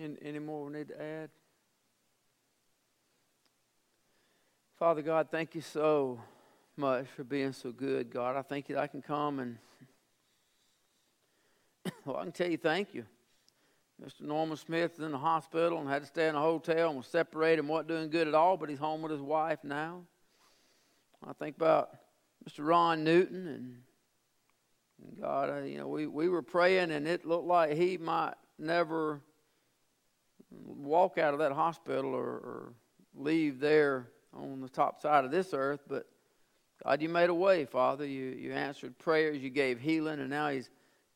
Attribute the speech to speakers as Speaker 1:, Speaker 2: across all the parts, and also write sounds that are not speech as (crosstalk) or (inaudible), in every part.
Speaker 1: Any, any more we need to add? Father God, thank you so much for being so good, God. I thank you that I can come and (coughs) well, I can tell you thank you. Mr. Norman Smith is in the hospital and had to stay in a hotel and was separated and wasn't doing good at all, but he's home with his wife now. I think about Mr. Ron Newton and, and God, uh, you know, we, we were praying and it looked like he might never walk out of that hospital or, or leave there on the top side of this earth, but God, you made a way, Father. You, you answered prayers, you gave healing, and now he's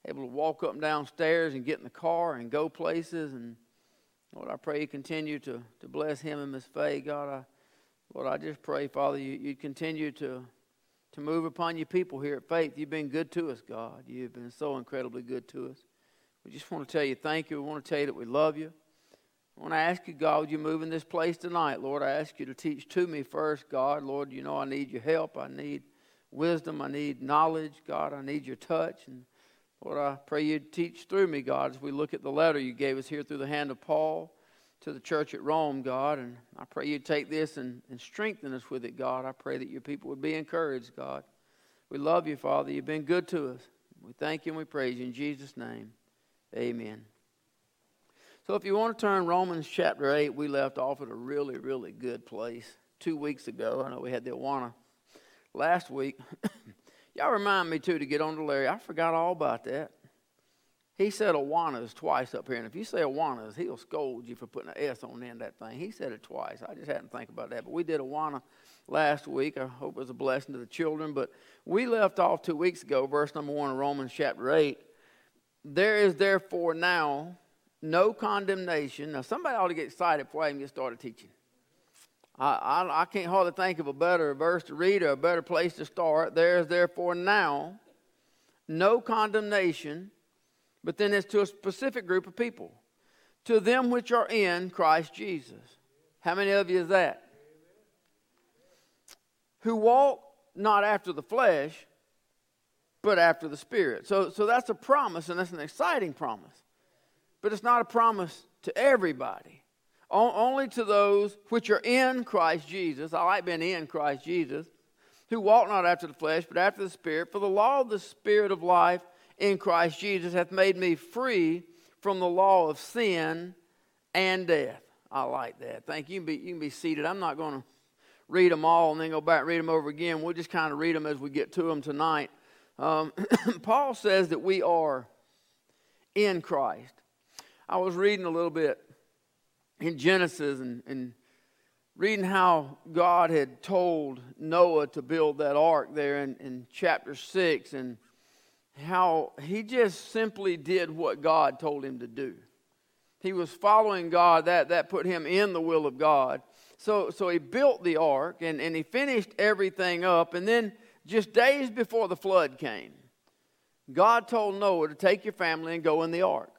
Speaker 1: able to walk up and down stairs and get in the car and go places. And Lord, I pray you continue to, to bless him and Miss Faye. God, I, Lord, I just pray, Father, you, you continue to, to move upon your people here at Faith. You've been good to us, God. You've been so incredibly good to us. We just want to tell you thank you. We want to tell you that we love you. I want to ask you, God, would you move in this place tonight? Lord, I ask you to teach to me first, God. Lord, you know I need your help. I need wisdom. I need knowledge. God, I need your touch. And Lord, I pray you teach through me, God, as we look at the letter you gave us here through the hand of Paul to the church at Rome, God. And I pray you take this and, and strengthen us with it, God. I pray that your people would be encouraged, God. We love you, Father. You've been good to us. We thank you and we praise you. In Jesus' name, amen. So if you want to turn Romans chapter 8, we left off at a really, really good place two weeks ago. I know we had the Awana last week. (coughs) Y'all remind me, too, to get on to Larry. I forgot all about that. He said Awanas twice up here, and if you say Awanas, he'll scold you for putting an S on the end of that thing. He said it twice. I just hadn't think about that. But we did Awana last week. I hope it was a blessing to the children. But we left off two weeks ago, verse number one of Romans chapter 8. There is therefore now no condemnation. Now, somebody ought to get excited before I even get started teaching. I, I, I can't hardly think of a better verse to read or a better place to start. There is therefore now no condemnation, but then it's to a specific group of people. To them which are in Christ Jesus. How many of you is that? Who walk not after the flesh, but after the Spirit. So, so that's a promise, and that's an exciting promise. But it's not a promise to everybody only to those which are in Christ Jesus. I like being in Christ Jesus, who walk not after the flesh, but after the Spirit. For the law of the Spirit of life in Christ Jesus hath made me free from the law of sin and death. I like that. Thank you. You can be, you can be seated. I'm not going to read them all and then go back and read them over again. We'll just kind of read them as we get to them tonight. Um, (clears throat) Paul says that we are in Christ. I was reading a little bit in Genesis and, and reading how God had told Noah to build that ark there in, in chapter 6 and how he just simply did what God told him to do. He was following God, that, that put him in the will of God. So, so he built the ark and, and he finished everything up. And then, just days before the flood came, God told Noah to take your family and go in the ark.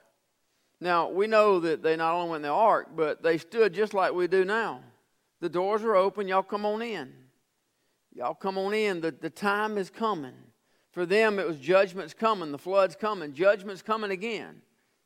Speaker 1: Now, we know that they not only went in the ark, but they stood just like we do now. The doors are open. Y'all come on in. Y'all come on in. The, the time is coming. For them, it was judgment's coming. The flood's coming. Judgment's coming again.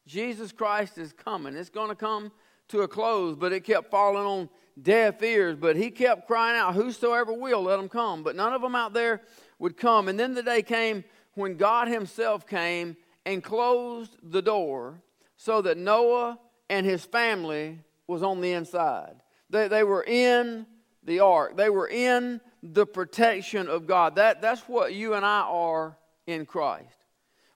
Speaker 1: Jesus Christ is coming. It's going to come to a close, but it kept falling on deaf ears. But he kept crying out, Whosoever will, let them come. But none of them out there would come. And then the day came when God Himself came and closed the door so that Noah and his family was on the inside. They, they were in the ark. They were in the protection of God. That, that's what you and I are in Christ.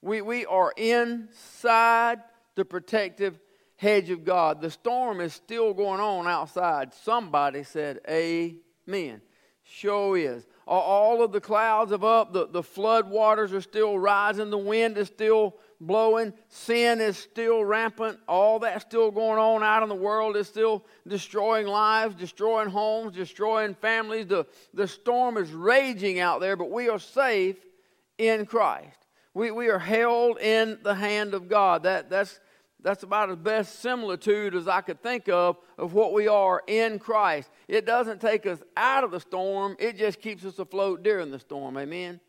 Speaker 1: We, we are inside the protective hedge of God. The storm is still going on outside. Somebody said, Amen. Sure is. All of the clouds have up, the, the flood waters are still rising, the wind is still blowing. Sin is still rampant. All that's still going on out in the world is still destroying lives, destroying homes, destroying families. The, the storm is raging out there, but we are safe in Christ. We, we are held in the hand of God. That, that's, that's about as best similitude as I could think of of what we are in Christ. It doesn't take us out of the storm, it just keeps us afloat during the storm. Amen.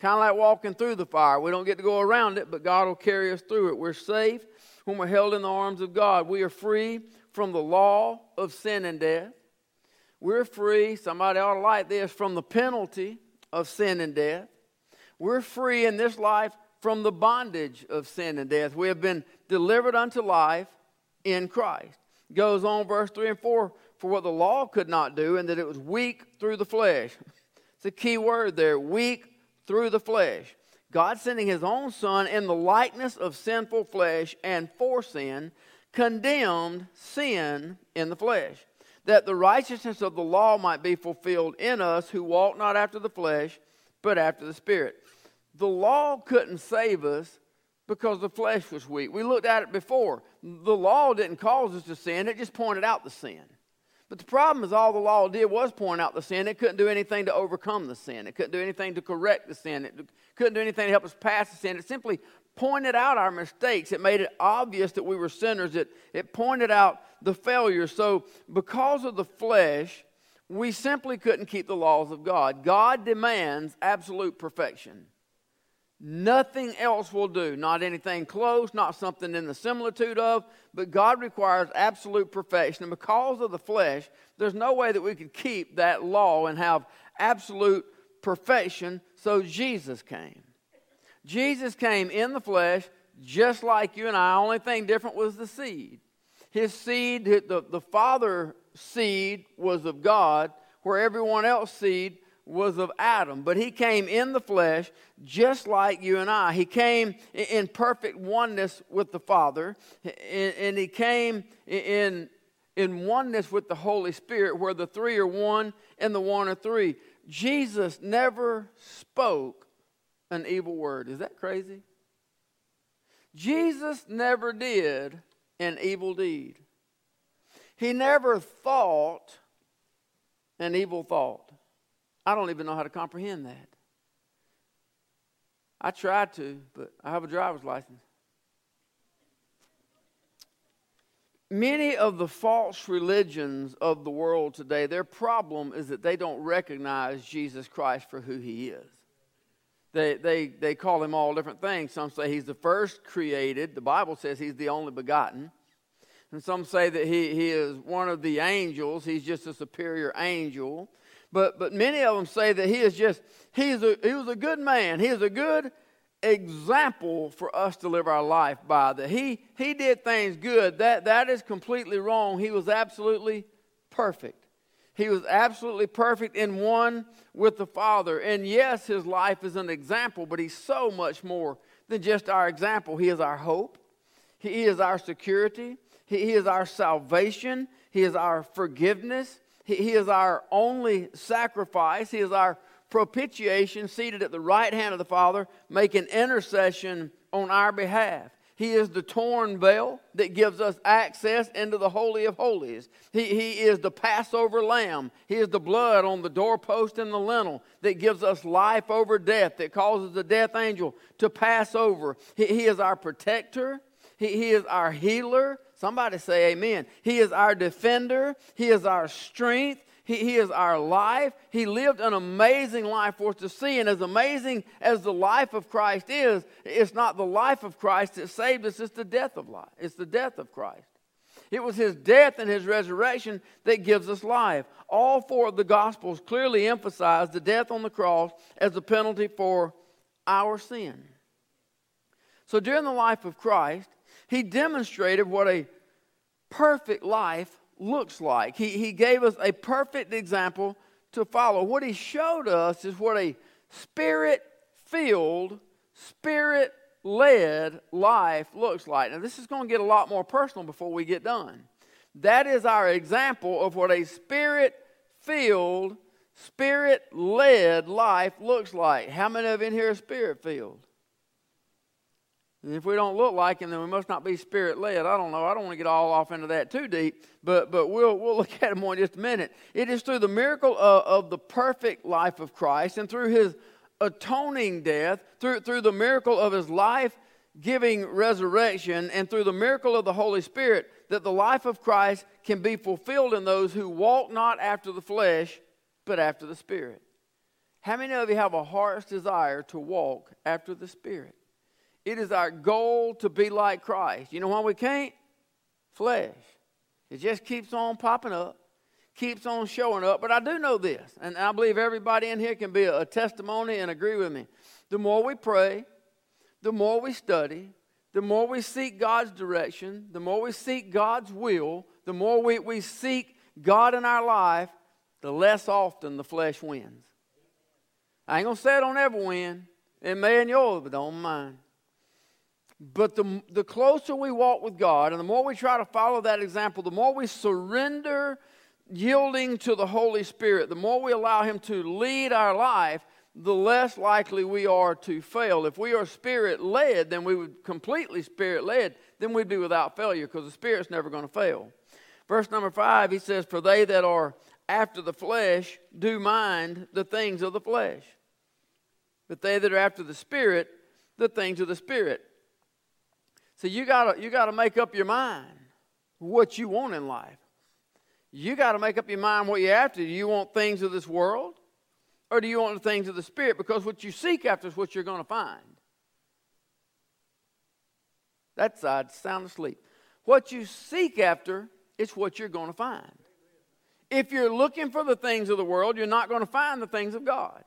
Speaker 1: Kind of like walking through the fire. We don't get to go around it, but God will carry us through it. We're safe. when we're held in the arms of God. We are free from the law of sin and death. We're free, somebody ought to like this, from the penalty of sin and death. We're free in this life from the bondage of sin and death. We have been delivered unto life in Christ. Goes on, verse 3 and 4 for what the law could not do, and that it was weak through the flesh. It's a key word there weak through the flesh. God sending his own Son in the likeness of sinful flesh and for sin, condemned sin in the flesh, that the righteousness of the law might be fulfilled in us who walk not after the flesh, but after the Spirit. The law couldn't save us because the flesh was weak. We looked at it before. The law didn't cause us to sin, it just pointed out the sin. But the problem is, all the law did was point out the sin. It couldn't do anything to overcome the sin. It couldn't do anything to correct the sin. It couldn't do anything to help us pass the sin. It simply pointed out our mistakes. It made it obvious that we were sinners. It, it pointed out the failures. So, because of the flesh, we simply couldn't keep the laws of God. God demands absolute perfection. Nothing else will do. Not anything close, not something in the similitude of, but God requires absolute perfection. And because of the flesh, there's no way that we could keep that law and have absolute perfection. So Jesus came. Jesus came in the flesh just like you and I. Only thing different was the seed. His seed, the, the Father seed was of God, where everyone else seed was of Adam, but he came in the flesh just like you and I. He came in perfect oneness with the Father, and he came in, in oneness with the Holy Spirit, where the three are one and the one are three. Jesus never spoke an evil word. Is that crazy? Jesus never did an evil deed. He never thought an evil thought. I don't even know how to comprehend that. I tried to, but I have a driver's license. Many of the false religions of the world today, their problem is that they don't recognize Jesus Christ for who he is. They, they, they call him all different things. Some say he's the first created. The Bible says he's the only begotten. And some say that he, he is one of the angels. He's just a superior angel. But, but many of them say that he is just, he's a, he was a good man. He is a good example for us to live our life by. That he, he did things good. That, that is completely wrong. He was absolutely perfect. He was absolutely perfect in one with the Father. And yes, his life is an example, but he's so much more than just our example. He is our hope, he is our security, he, he is our salvation, he is our forgiveness. He, is our only sacrifice. He is our propitiation, seated at the right hand of the Father, making intercession on our behalf. He is the torn veil that gives us access into the Holy of Holies. He, he is the Passover lamb. He is the blood on the doorpost and the lintel that gives us life over death, that causes the death angel to pass over. He, he is our protector. He, he is our healer. Somebody say amen. He is our defender, He is our strength. He, he is our life. He lived an amazing life for us to see. And as amazing as the life of Christ is, it's not the life of Christ that saved us, it's the death of life. It's the death of Christ. It was his death and his resurrection that gives us life. All four of the Gospels clearly emphasize the death on the cross as a penalty for our sin. So during the life of Christ, he demonstrated what a perfect life looks like. He, he gave us a perfect example to follow. What he showed us is what a spirit filled, spirit led life looks like. Now, this is going to get a lot more personal before we get done. That is our example of what a spirit filled, spirit led life looks like. How many of you in here are spirit filled? And if we don't look like him, then we must not be spirit led. I don't know. I don't want to get all off into that too deep, but, but we'll, we'll (laughs) look at it more in just a minute. It is through the miracle of, of the perfect life of Christ and through his atoning death, through, through the miracle of his life giving resurrection, and through the miracle of the Holy Spirit, that the life of Christ can be fulfilled in those who walk not after the flesh, but after the Spirit. How many of you have a heart's desire to walk after the Spirit? It is our goal to be like Christ. You know why we can't? Flesh. It just keeps on popping up, keeps on showing up. But I do know this, and I believe everybody in here can be a, testimony and agree with me. The more we pray, the more we study, the more we seek God's direction, the more we seek God's will, the more we, we seek God in our life, the less often the flesh wins. I ain't going to say it don't ever win. It may in yours, but don't mind. But the, the closer we walk with God and the more we try to follow that example, the more we surrender yielding to the Holy Spirit, the more we allow Him to lead our life, the less likely we are to fail. If we are spirit led, then we would completely spirit led, then we'd be without failure because the Spirit's never going to fail. Verse number five, he says, For they that are after the flesh do mind the things of the flesh, but they that are after the Spirit, the things of the Spirit. So you gotta you gotta make up your mind what you want in life. You gotta make up your mind what you're after. Do you want things of this world? Or do you want the things of the Spirit? Because what you seek after is what you're gonna find. That's side sound asleep. What you seek after is what you're gonna find. If you're looking for the things of the world, you're not going to find the things of God.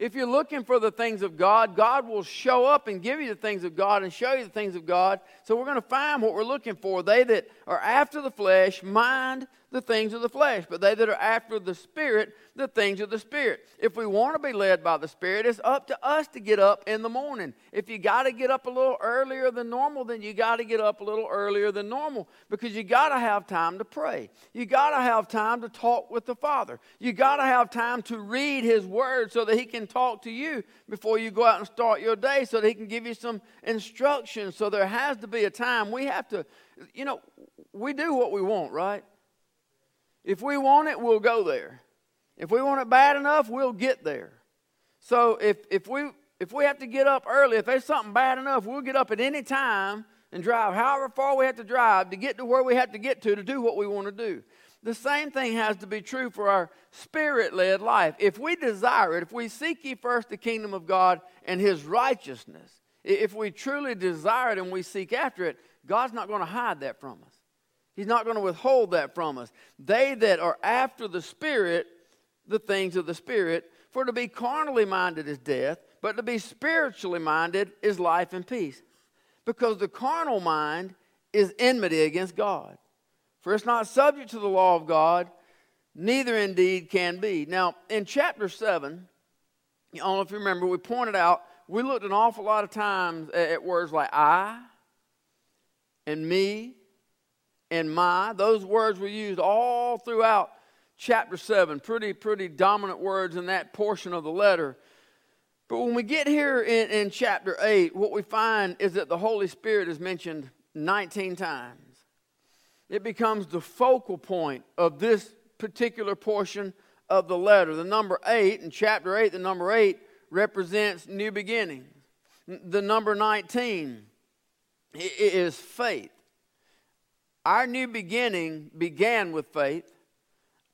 Speaker 1: If you're looking for the things of God, God will show up and give you the things of God and show you the things of God. So we're going to find what we're looking for. They that are after the flesh mind the things of the flesh, but they that are after the Spirit, the things of the Spirit. If we want to be led by the Spirit, it's up to us to get up in the morning. If you got to get up a little earlier than normal, then you got to get up a little earlier than normal because you got to have time to pray. You got to have time to talk with the Father. You got to have time to read His Word so that He can talk to you before you go out and start your day so that He can give you some instructions. So there has to be a time we have to, you know, we do what we want, right? If we want it, we'll go there. If we want it bad enough, we'll get there. So if, if, we, if we have to get up early, if there's something bad enough, we'll get up at any time and drive however far we have to drive to get to where we have to get to to do what we want to do. The same thing has to be true for our spirit led life. If we desire it, if we seek ye first the kingdom of God and his righteousness, if we truly desire it and we seek after it, God's not going to hide that from us. He's not going to withhold that from us. They that are after the Spirit, the things of the Spirit, for to be carnally minded is death, but to be spiritually minded is life and peace. Because the carnal mind is enmity against God. For it's not subject to the law of God, neither indeed can be. Now, in chapter 7, I don't know if you remember, we pointed out, we looked an awful lot of times at words like I and me and my. Those words were used all throughout chapter 7. Pretty, pretty dominant words in that portion of the letter. But when we get here in, in chapter 8, what we find is that the Holy Spirit is mentioned 19 times. It becomes the focal point of this particular portion of the letter. The number 8, in chapter 8, the number 8 represents new beginnings. The number 19 is faith. Our new beginning began with faith.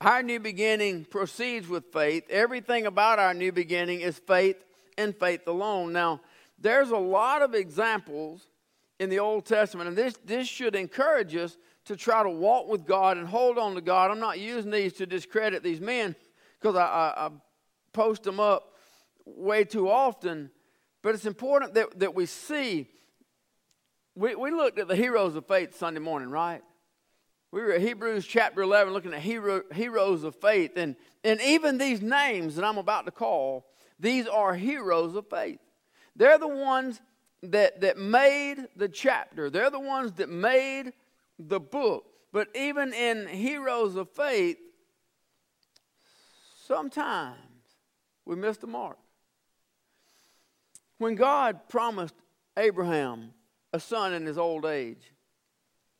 Speaker 1: Our new beginning proceeds with faith. Everything about our new beginning is faith and faith alone. Now, there's a lot of examples in the Old Testament, and this, this should encourage us to try to walk with God and hold on to God. I'm not using these to discredit these men because I, I, I post them up way too often, but it's important that, that we see we, we looked at the heroes of faith Sunday morning, right? We were at Hebrews chapter 11 looking at hero, heroes of faith. And, and even these names that I'm about to call, these are heroes of faith. They're the ones that, that made the chapter, they're the ones that made the book. But even in heroes of faith, sometimes we miss the mark. When God promised Abraham a son in his old age.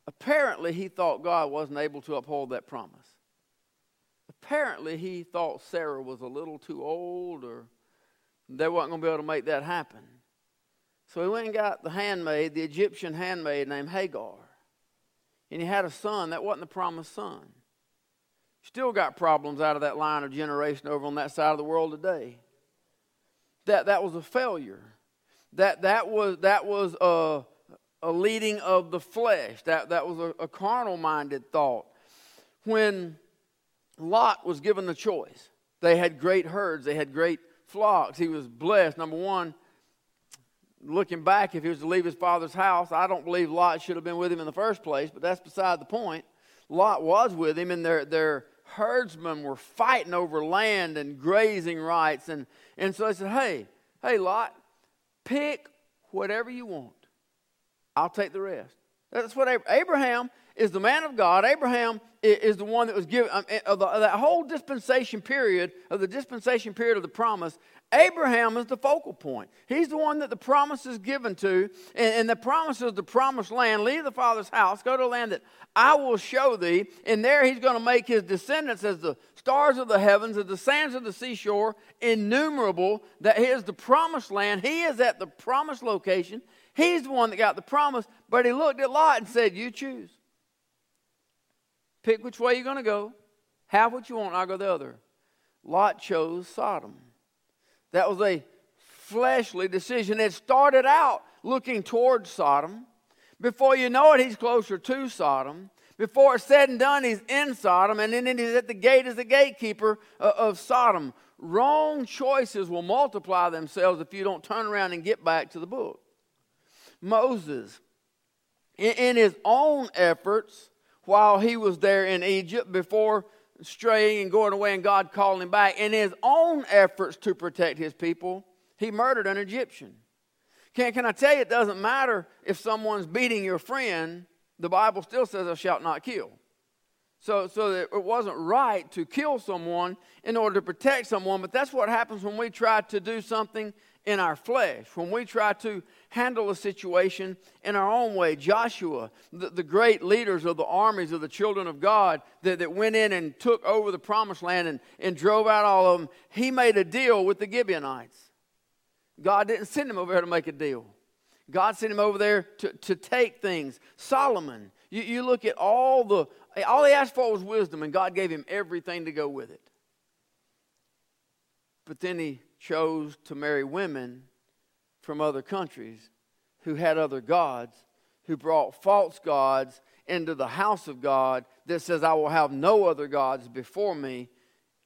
Speaker 1: Apparently, he thought God wasn't able to uphold that promise. Apparently, he thought Sarah was a little too old or they weren't going to be able to make that happen. So he went and got the handmaid, the Egyptian handmaid named Hagar. And he had a son. That wasn't the promised son. Still got problems out of that line of generation over on that side of the world today. That, that was a failure. that, that was, that was a, a leading of the flesh. That, that was a, a carnal minded thought. When Lot was given the choice, they had great herds, they had great flocks. He was blessed. Number one, looking back, if he was to leave his father's house, I don't believe Lot should have been with him in the first place, but that's beside the point. Lot was with him, and their, their herdsmen were fighting over land and grazing rights. And, and so they said, Hey, hey, Lot, pick whatever you want. I'll take the rest. That's what Abraham is the man of God. Abraham is the one that was given, um, eh, of, that whole dispensation period, of the dispensation period of the promise, Abraham is the focal point. He's the one that the promise is given to, and, and the promise is the promised land. Leave the father's house, go to a land that I will show thee, and there he's going to make his descendants as the stars of the heavens, as the sands of the seashore, innumerable. That is the promised land. He is at the promised location. He's the one that got the promise, but he looked at Lot and said, You choose. Pick which way you're going to go. Have what you want, I'll go the other. Lot chose Sodom. That was a fleshly decision. It started out looking towards Sodom. Before you know it, he's closer to Sodom. Before it's said and done, he's in Sodom, and then he's at the gate as the gatekeeper uh, of Sodom. Wrong choices will multiply themselves if you don't turn around and get back to the book. Moses, in his own efforts, while he was there in Egypt before straying and going away and God calling him back. In his own efforts to protect his people, he murdered an Egyptian. Can, can I tell you, it doesn't matter if someone's beating your friend, the Bible still says, Thou shalt not kill. So, so it wasn't right to kill someone in order to protect someone, but that's what happens when we try to do something in our flesh, when we try to handle a situation in our own way. Joshua, the, the, great leaders of the armies of the children of God that, that went in and took over the promised land and, and drove out all of them, he made a deal with the Gibeonites. God didn't send him over there to make a deal. God sent him over there to, to take things. Solomon, you, you look at all the, all he asked for was wisdom, and God gave him everything to go with it. But then he chose to marry women from other countries who had other gods, who brought false gods into the house of God that says, I will have no other gods before me.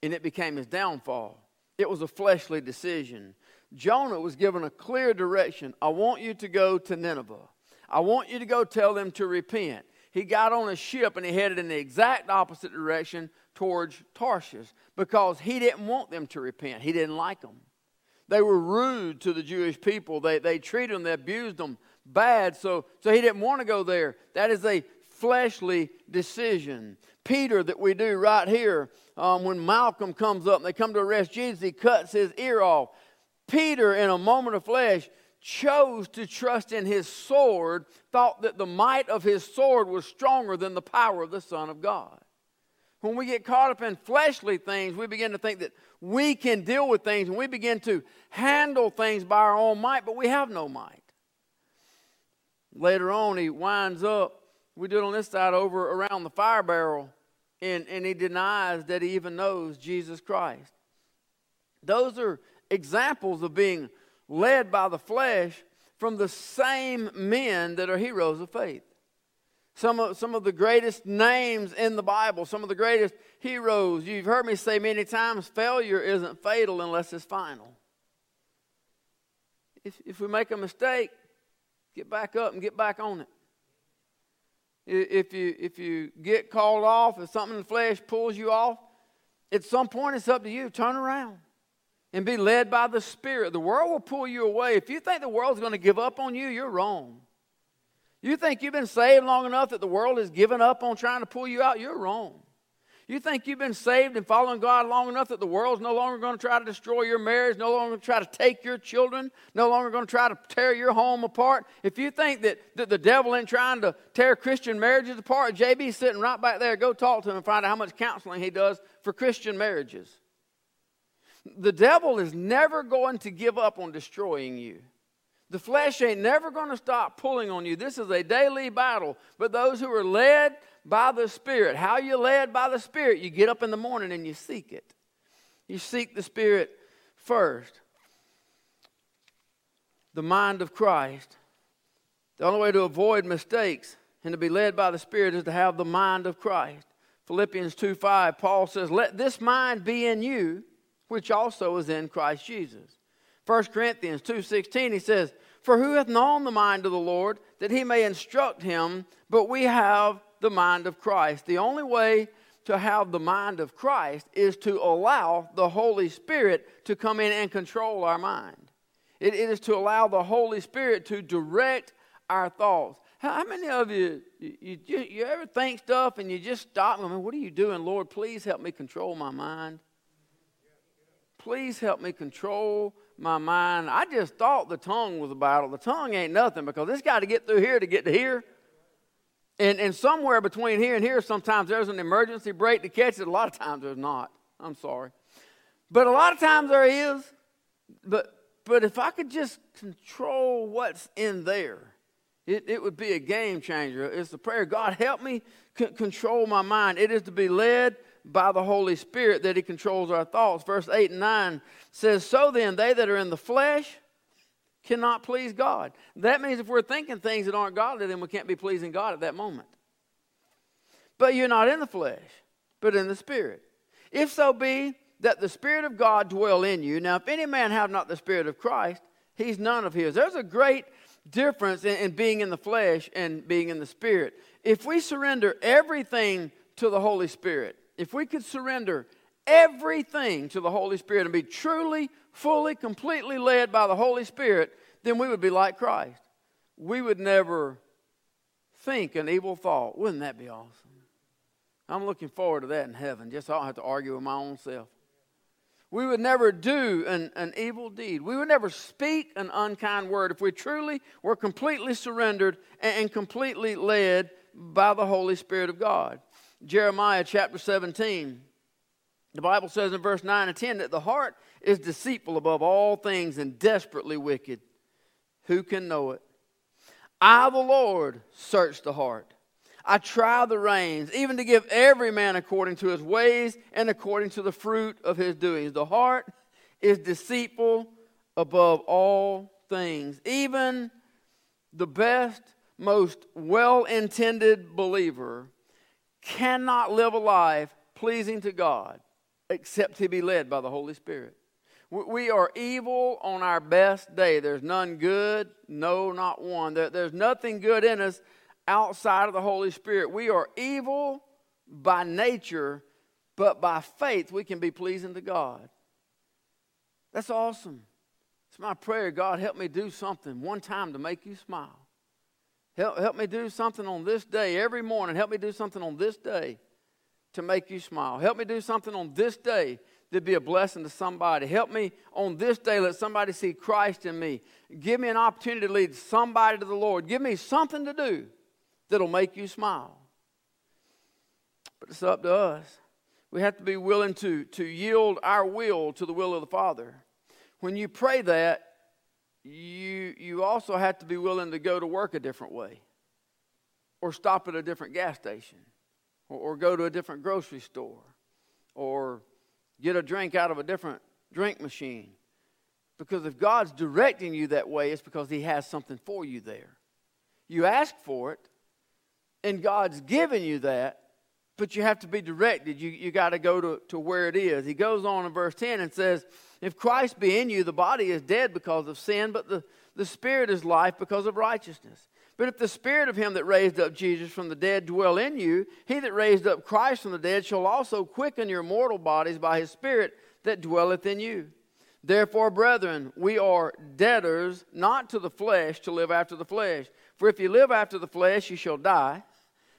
Speaker 1: And it became his downfall. It was a fleshly decision. Jonah was given a clear direction I want you to go to Nineveh. I want you to go tell them to repent. He got on a ship and he headed in the exact opposite direction towards Tarshish because he didn't want them to repent. He didn't like them. They were rude to the Jewish people. They, they treated them, they abused them bad. So, so he didn't want to go there. That is a fleshly decision. Peter, that we do right here, um, when Malchus comes up and they come to arrest Jesus, he cuts his ear off. Peter, in a moment of flesh, chose to trust in his sword, thought that the might of his sword was stronger than the power of the Son of God. When we get caught up in fleshly things, we begin to think that we can deal with things and we begin to handle things by our own might, but we have no might. Later on, he winds up, we do it on this side over around the fire barrel, and, and he denies that he even knows Jesus Christ. Those are examples of being led by the flesh from the same men that are heroes of faith. Some of, some of the greatest names in the Bible, some of the greatest heroes. You've heard me say many times failure isn't fatal unless it's final. If, if we make a mistake, get back up and get back on it. If you, if you get called off, if something in the flesh pulls you off, at some point it's up to you. Turn around and be led by the Spirit. The world will pull you away. If you think the world's going to give up on you, you're wrong. You think you've been saved long enough that the world has given up on trying to pull you out? You're wrong. You think you've been saved and following God long enough that the world's no longer going to try to destroy your marriage, no longer going to try to take your children, no longer going to try to tear your home apart? If you think that, that the devil ain't trying to tear Christian marriages apart, JB's sitting right back there. Go talk to him and find out how much counseling he does for Christian marriages. The devil is never going to give up on destroying you. The flesh ain't never going to stop pulling on you. This is a daily battle. But those who are led by the Spirit, how you led by the Spirit? You get up in the morning and you seek it. You seek the Spirit first. the mind of Christ. The only way to avoid mistakes and to be led by the Spirit is to have the mind of Christ. Philippians 2 5, Paul says, Let this mind be in you, which also is in Christ Jesus. 1 Corinthians 2.16, he says, For who hath known the mind of the Lord that he may instruct him? But we have the mind of Christ. The only way to have the mind of Christ is to allow the Holy Spirit to come in and control our mind. it, it is to allow the Holy Spirit to direct our thoughts. How many of you, you, you, you ever think stuff and you just stop and, I mean, what are you doing? Lord, please help me control my mind. Please help me control my mind. I just thought the tongue was a battle. The tongue ain't nothing because it's got to get through here to get to here. And, and somewhere between here and here, sometimes there's an emergency brake to catch it. A lot of times there's not. I'm sorry. But a lot of times there is. But, but if I could just control what's in there, it, it would be a game changer. It's the prayer God, help me c- control my mind. It is to be led by the Holy Spirit that He controls our thoughts. Verse 8 and 9 says, So then, they that are in the flesh, cannot please God. That means if we're thinking things that aren't godly, then we can't be pleasing God at that moment. But you're not in the flesh, but in the Spirit. If so be that the Spirit of God dwell in you. Now, if any man have not the Spirit of Christ, he's none of his. There's a great difference in, in being in the flesh and being in the Spirit. If we surrender everything to the Holy Spirit, if we could surrender everything to the Holy Spirit and be truly fully, completely led by the Holy Spirit, then we would be like Christ. We would never think an evil thought. Wouldn't that be awesome? I'm looking forward to that in heaven, just I don't have to argue with my own self. We would never do an, an evil deed. We would never speak an unkind word if we truly were completely surrendered and completely led by the Holy Spirit of God. Jeremiah chapter 17 the Bible says in verse 9 and 10 that the heart is deceitful above all things and desperately wicked. Who can know it? I, the Lord, search the heart. I try the reins, even to give every man according to his ways and according to the fruit of his doings. The heart is deceitful above all things. Even the best, most well intended believer cannot live a life pleasing to God except to be led by the Holy Spirit. We are evil on our best day. There's none good, no, not one. There's nothing good in us outside of the Holy Spirit. We are evil by nature, but by faith we can be pleasing to God. That's awesome. It's my prayer God, help me do something one time to make you smile. Help, help me do something on this day every morning. Help me do something on this day to make you smile. Help me do something on this day that be a blessing to somebody. Help me on this day let somebody see Christ in me. Give me an opportunity to lead somebody to the Lord. Give me something to do that'll make you smile. But it's up to us. We have to be willing to, to yield our will to the will of the Father. When you pray that, you, you also have to be willing to go to work a different way or stop at a different gas station or, or go to a different grocery store or get a drink out of a different drink machine. Because if God's directing you that way, it's because He has something for you there. You ask for it, and God's given you that, but you have to be directed. You, you got to go to, to where it is. He goes on in verse 10 and says, If Christ be in you, the body is dead because of sin, but the, the spirit is life because of righteousness. But if the spirit of him that raised up Jesus from the dead dwell in you, he that raised up Christ from the dead shall also quicken your mortal bodies by his spirit that dwelleth in you. Therefore, brethren, we are debtors not to the flesh to live after the flesh. For if you live after the flesh, you shall die.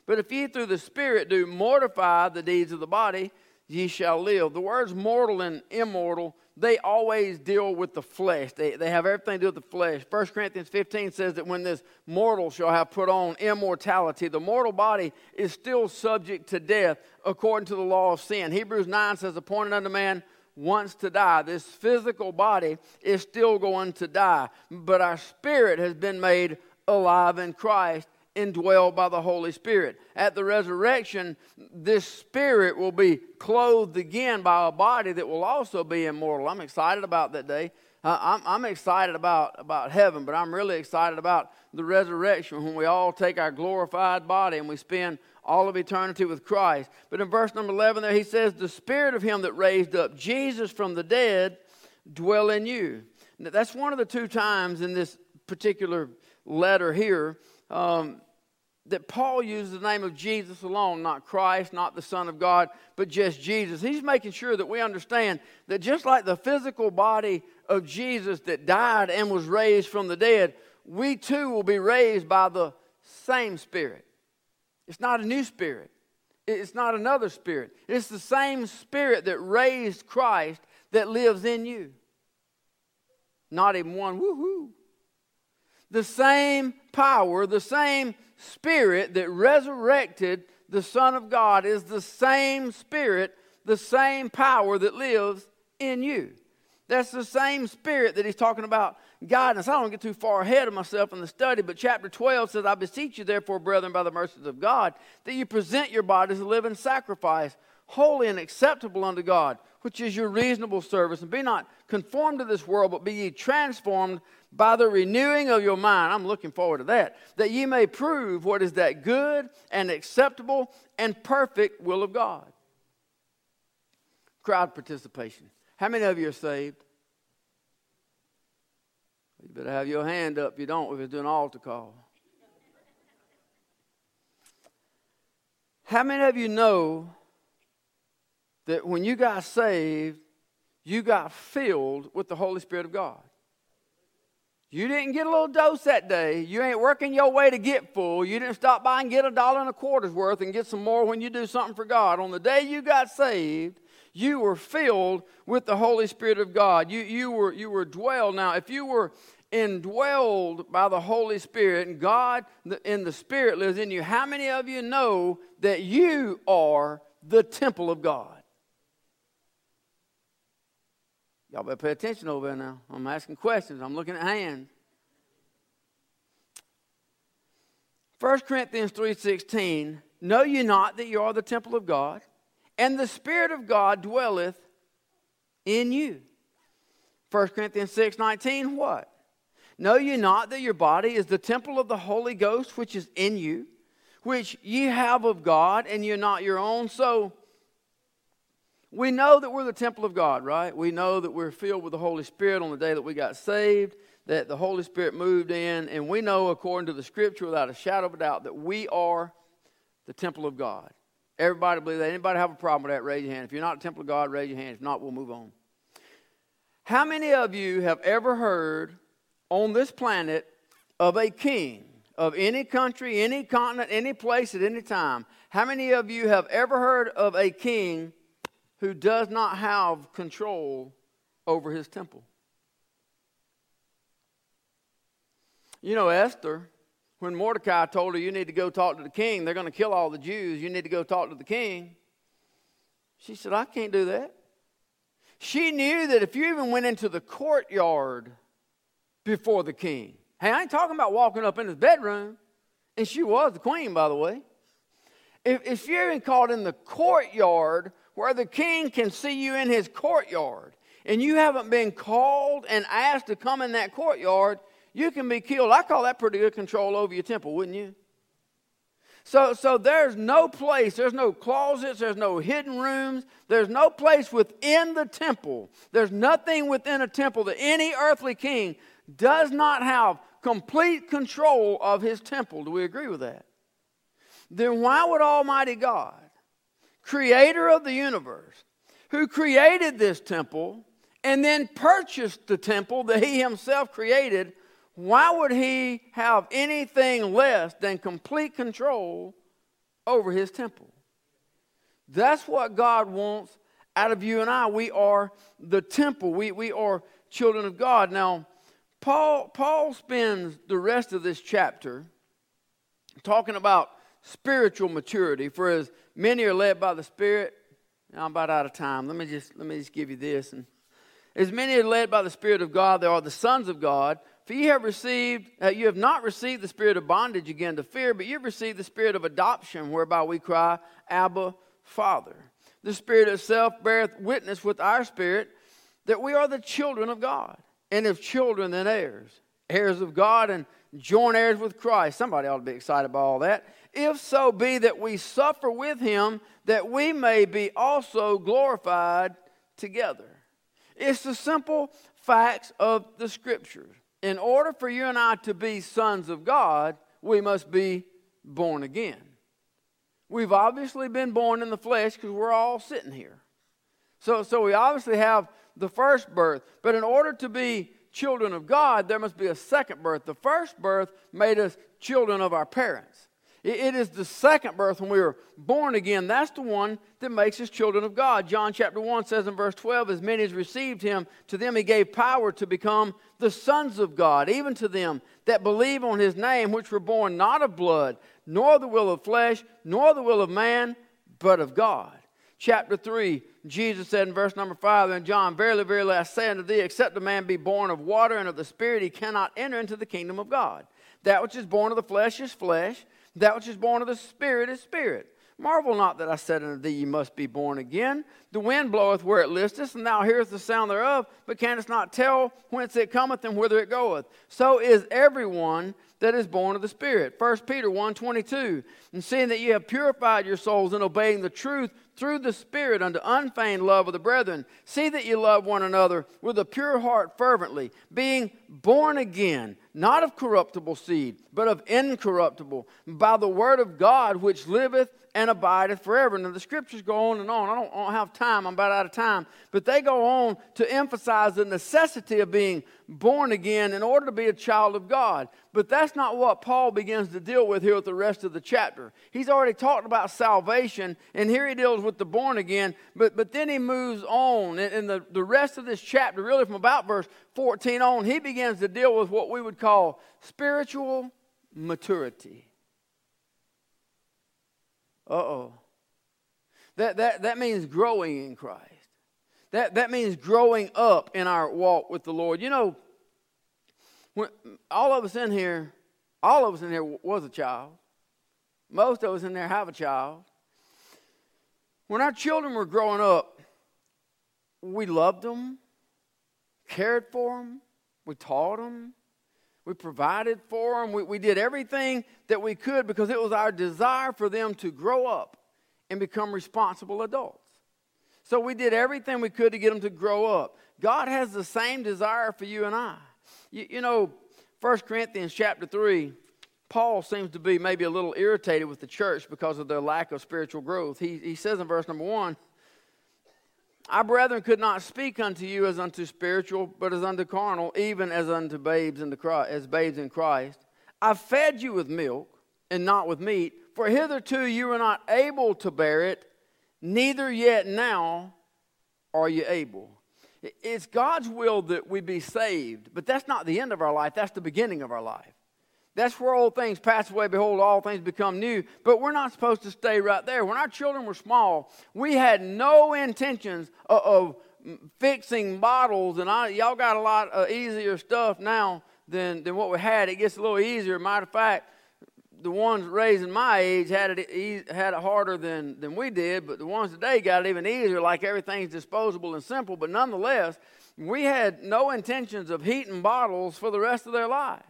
Speaker 1: But if ye through the Spirit do mortify the deeds of the body, ye shall live. The words mortal and immortal they always deal with the flesh. They, they have everything to do with the flesh. 1 Corinthians 15 says that when this mortal shall have put on immortality, the mortal body is still subject to death according to the law of sin. Hebrews 9 says, appointed unto man once to die. This physical body is still going to die, but our spirit has been made alive in Christ indwelled by the Holy Spirit. At the resurrection, this spirit will be clothed again by a body that will also be immortal. I'm excited about that day. Uh, I'm, I'm excited about, about heaven, but I'm really excited about the resurrection when we all take our glorified body and we spend all of eternity with Christ. But in verse number 11 there, he says, The spirit of him that raised up Jesus from the dead dwell in you. Now, that's one of the two times in this particular letter here um, that Paul uses the name of Jesus alone, not Christ, not the Son of God, but just Jesus. He's making sure that we understand that just like the physical body of Jesus that died and was raised from the dead, we too will be raised by the same Spirit. It's not a new spirit, it's not another spirit. It's the same Spirit that raised Christ that lives in you. Not even one woohoo the same power, the same spirit that resurrected the Son of God is the same spirit, the same power that lives in you. That's the same spirit that he's talking about guidance. I don't get too far ahead of myself in the study, but chapter 12 says, I beseech you, therefore, brethren, by the mercies of God, that you present your bodies a living sacrifice, holy and acceptable unto God, which is your reasonable service. And be not conformed to this world, but be ye transformed by the renewing of your mind. I'm looking forward to that. That ye may prove what is that good and acceptable and perfect will of God. Crowd participation. How many of you are saved? You better have your hand up if you don't, if it's doing altar call. How many of you know that when you got saved, you got filled with the Holy Spirit of God? You didn't get a little dose that day. You ain't working your way to get full. You didn't stop by and get a dollar and a quarter's worth and get some more when you do something for God. On the day you got saved, you were filled with the Holy Spirit of God. You, you, were, you were dwelled. Now, if you were indwelled by the Holy Spirit and God in the Spirit lives in you, how many of you know that you are the temple of God? Y'all better pay attention over there now. I'm asking questions. I'm looking at hands. 1 Corinthians 3:16 Know you not that you are the temple of God and the spirit of God dwelleth in you. 1 Corinthians 6:19 what? Know you not that your body is the temple of the Holy Ghost which is in you, which ye have of God and you're not your own. So we know that we're the temple of God, right? We know that we're filled with the Holy Spirit on the day that we got saved, that the Holy Spirit moved in, and we know, according to the Scripture, without a shadow of a doubt, that we are the temple of God. Everybody believe that. Anybody have a problem with that? Raise your hand. If you're not the temple of God, raise your hand. If not, we'll move on. How many of you have ever heard on this planet of a king of any country, any continent, any place at any time? How many of you have ever heard of a king? Who does not have control over his temple. You know, Esther, when Mordecai told her, You need to go talk to the king, they're going to kill all the Jews, you need to go talk to the king. She said, I can't do that. She knew that if you even went into the courtyard before the king, hey, I ain't talking about walking up in his bedroom, and she was the queen, by the way. If, if you're even caught in the courtyard where the king can see you in his courtyard and you haven't been called and asked to come in that courtyard, you can be killed. I call that pretty good control over your temple, wouldn't you? So, so there's no place, there's no closets, there's no hidden rooms, there's no place within the temple. There's nothing within a temple that any earthly king does not have complete control of his temple. Do we agree with that? Then why would Almighty God creator of the universe, who created this temple and then purchased the temple that he himself created, why would he have anything less than complete control over his temple? That's what God wants out of you and I. We are the temple, we, we are children of God. Now, Paul, Paul spends the rest of this chapter talking about spiritual maturity. For as many are led by the Spirit, I'm about out of time. Let me just let me just give you this. And as many are led by the Spirit of God, they are the sons of God. For you have received, uh, you have not received the spirit of bondage again to fear, but you've received the spirit of adoption, whereby we cry, Abba, Father. The Spirit itself beareth witness with our spirit that we are the children of God. And if children, then heirs. Heirs of God and joint heirs with Christ. Somebody ought to be excited by all that. If so be that we suffer with him, that we may be also glorified together. It's the simple facts of the scriptures. In order for you and I to be sons of God, we must be born again. We've obviously been born in the flesh because we're all sitting here. So, so we obviously have the first birth. But in order to be children of God, there must be a second birth. The first birth made us children of our parents. It is the second birth when we were born again. That's the one that makes us children of God. John chapter 1 says in verse 12, As many as received him, to them he gave power to become the sons of God, even to them that believe on his name, which were born not of blood, nor the will of flesh, nor the will of man, but of God. Chapter 3, Jesus said in verse number 5 in John, Verily, verily, I say unto thee, except a man be born of water and of the Spirit, he cannot enter into the kingdom of God. That which is born of the flesh is flesh that which is born of the Spirit is spirit. Marvel not that I said unto thee, Ye must be born again. The wind bloweth where it listeth, and thou hearest the sound thereof, but canst not tell whence it cometh and whither it goeth. So is everyone that is born of the Spirit. 1 Peter 1 22. And seeing that you have purified your souls in obeying the truth through the Spirit unto unfeigned love of the brethren, see that ye love one another with a pure heart fervently, being born again, not of corruptible seed, but of incorruptible, by the word of God which liveth and abideth forever. Now, the scriptures go on and on. I don't, have time, I'm about out of time. But they go on to emphasize the necessity of being born again in order to be a child of God. But that's not what Paul begins to deal with here with the rest of the chapter. He's already talked about salvation, and here he deals with the born again. But, but then he moves on. In the, the rest of this chapter, really from about verse 14 on, he begins to deal with what we would call spiritual maturity. Uh oh. That, that, that means growing in Christ. That, that means growing up in our walk with the Lord. You know, when, all of us in here, all of us in here was a child. Most of us in there have a child. When our children were growing up, we loved them, cared for them, we taught them, we provided for them. We, we did everything that we could because it was our desire for them to grow up and become responsible adults. So we did everything we could to get them to grow up. God has the same desire for you and I. You, you know, 1 Corinthians chapter 3, Paul seems to be maybe a little irritated with the church because of their lack of spiritual growth. He, he says in verse number 1, I, brethren, could not speak unto you as unto spiritual, but as unto carnal, even as unto babes in the Christ, as babes in Christ. I fed you with milk and not with meat, for hitherto you were not able to bear it, neither yet now are you able. It's God's will that we be saved, but that's not the end of our life, that's the beginning of our life. That's where old things pass away. Behold, all things become new. But we're not supposed to stay right there. When our children were small, we had no intentions of, of fixing bottles. And I, y'all got a lot of easier stuff now than, than what we had. It gets a little easier. Matter of fact, the ones raising my age had it had it harder than, than we did, but the ones today got it even easier. Like everything's disposable and simple. But nonetheless, we had no intentions of heating bottles for the rest of their life.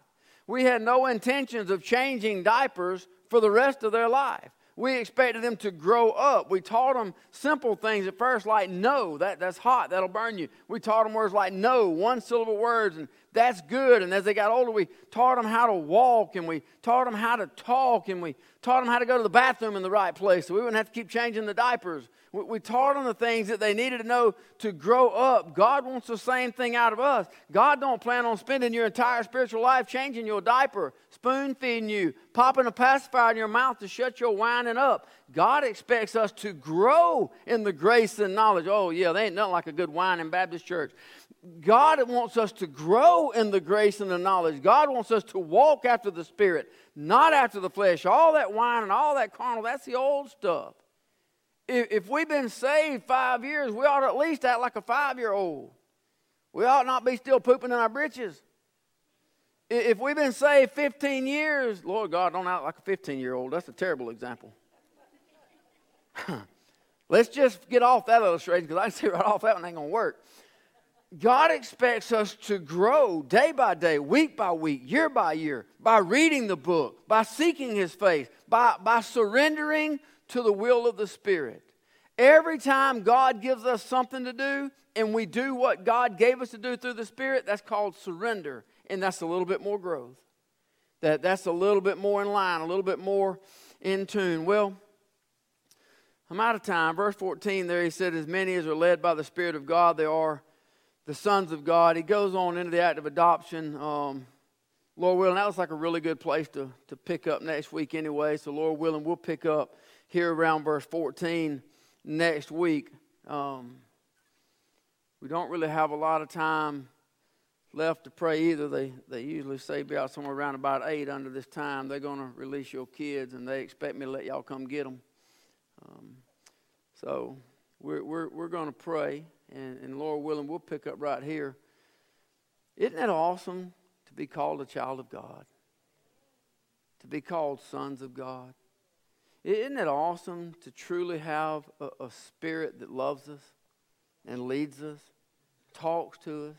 Speaker 1: We had no intentions of changing diapers for the rest of their life. We expected them to grow up. We taught them simple things at first, like no, that, that's hot, that'll burn you. We taught them words like no, one syllable words, and that's good. And as they got older, we taught them how to walk, and we taught them how to talk, and we taught them how to go to the bathroom in the right place so we wouldn't have to keep changing the diapers. We, we taught them the things that they needed to know to grow up. God wants the same thing out of us. God don't plan on spending your entire spiritual life changing your diaper, spoon feeding you, popping a pacifier in your mouth to shut your whining up. God expects us to grow in the grace and knowledge. Oh, yeah, they ain't nothing like a good whining Baptist church. God wants us to grow in the grace and the knowledge. God wants us to walk after the Spirit, not after the flesh. All that wine and all that carnal, that's the old stuff if, if we've been saved five years, we ought to at least act like a five year old. We ought not be still pooping in our britches. If we've been saved 15 years, Lord God, don't act like a 15 year old. That's a terrible example. (laughs) Let's just get off that illustration because I see right off that one ain't going to work. God expects us to grow day by day, week by week, year by year, by reading the book, by seeking His face, by, by surrendering to the will of the Spirit. Every time God gives us something to do and we do what God gave us to do through the Spirit, that's called surrender. And that's a little bit more growth. That, that's a little bit more in line, a little bit more in tune. Well, I'm out of time. Verse 14 there, he said, As many as are led by the Spirit of God, they are the sons of God. He goes on into the act of adoption. Um, Lord willing, that was like a really good place to, to pick up next week anyway. So, Lord willing, we'll pick up here around verse 14 next week. Um, we don't really have a lot of time left to pray either. They, they usually say be out somewhere around about 8 under this time. They're going to release your kids, and they expect me to let y'all come get them. Um, so, we're, we're, we're going to pray and, and Lord willing, we'll pick up right here. Isn't it awesome to be called a child of God? To be called sons of God? Isn't it awesome to truly have a, a spirit that loves us and leads us, talks to us,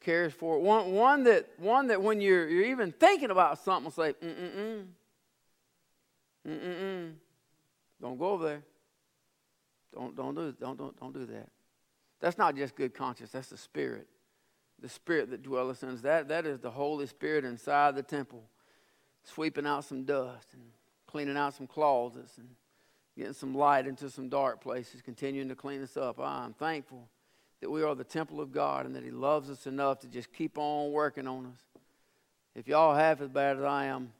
Speaker 1: cares for it? One, one, that, one that when you're, you're even thinking about something, will say, mm-mm-mm, mm-mm-mm, don't go over there. Don't, don't, do, don't, don't, don't do that. That's not just good conscience, that's the Spirit. The Spirit that dwelleth in us. That, that is the Holy Spirit inside the temple, sweeping out some dust and cleaning out some closets and getting some light into some dark places, continuing to clean us up. Ah, I'm thankful that we are the temple of God and that He loves us enough to just keep on working on us. If y'all half as bad as I am,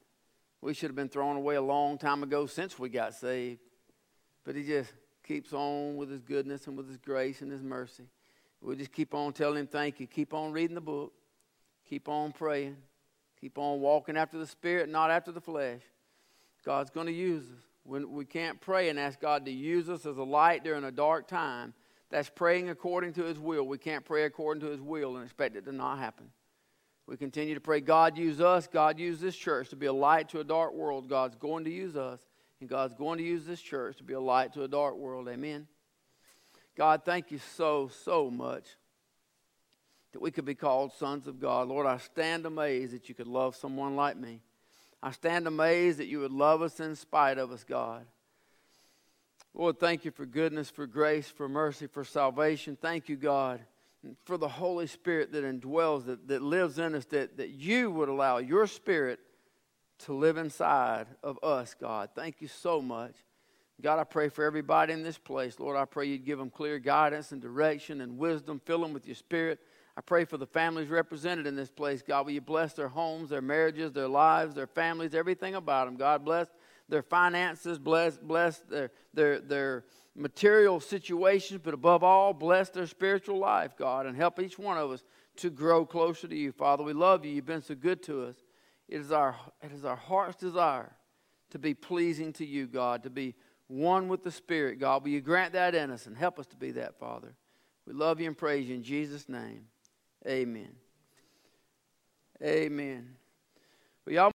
Speaker 1: we should have been thrown away a long time ago since we got saved. But He just keeps on with his goodness and with his grace and his mercy. We'll just keep on telling him thank you. Keep on reading the book. Keep on praying. Keep on walking after the Spirit, not after the flesh. God's going to use us. When we can't pray and ask God to use us as a light during a dark time, that's praying according to His will. We can't pray according to His will and expect it to not happen. We continue to pray, God use us, God use this church to be a light to a dark world. God's going to use us. And God's going to use this church to be a light to a dark world. Amen. God, thank you so, so much that we could be called sons of God. Lord, I stand amazed that you could love someone like me. I stand amazed that you would love us in spite of us, God. Lord, thank you for goodness, for grace, for mercy, for salvation. Thank you, God, for the Holy Spirit that indwells, that, that lives in us, that, that you would allow your Spirit to live inside of us, God. Thank you so much. God, I pray for everybody in this place. Lord, I pray you'd give them clear guidance and direction and wisdom. Fill them with your spirit. I pray for the families represented in this place. God, will you bless their homes, their marriages, their lives, their families, everything about them. God, bless their finances, bless, bless their, their, their material situations, but above all, bless their spiritual life, God, and help each one of us to grow closer to you. Father, we love you. You've been so good to us. It is our, it is our heart's desire to be pleasing to you, God, to be one with the Spirit, God. Will you grant that in us and help us to be that, Father? We love you and praise you in Jesus' name. Amen. Amen. Well, y'all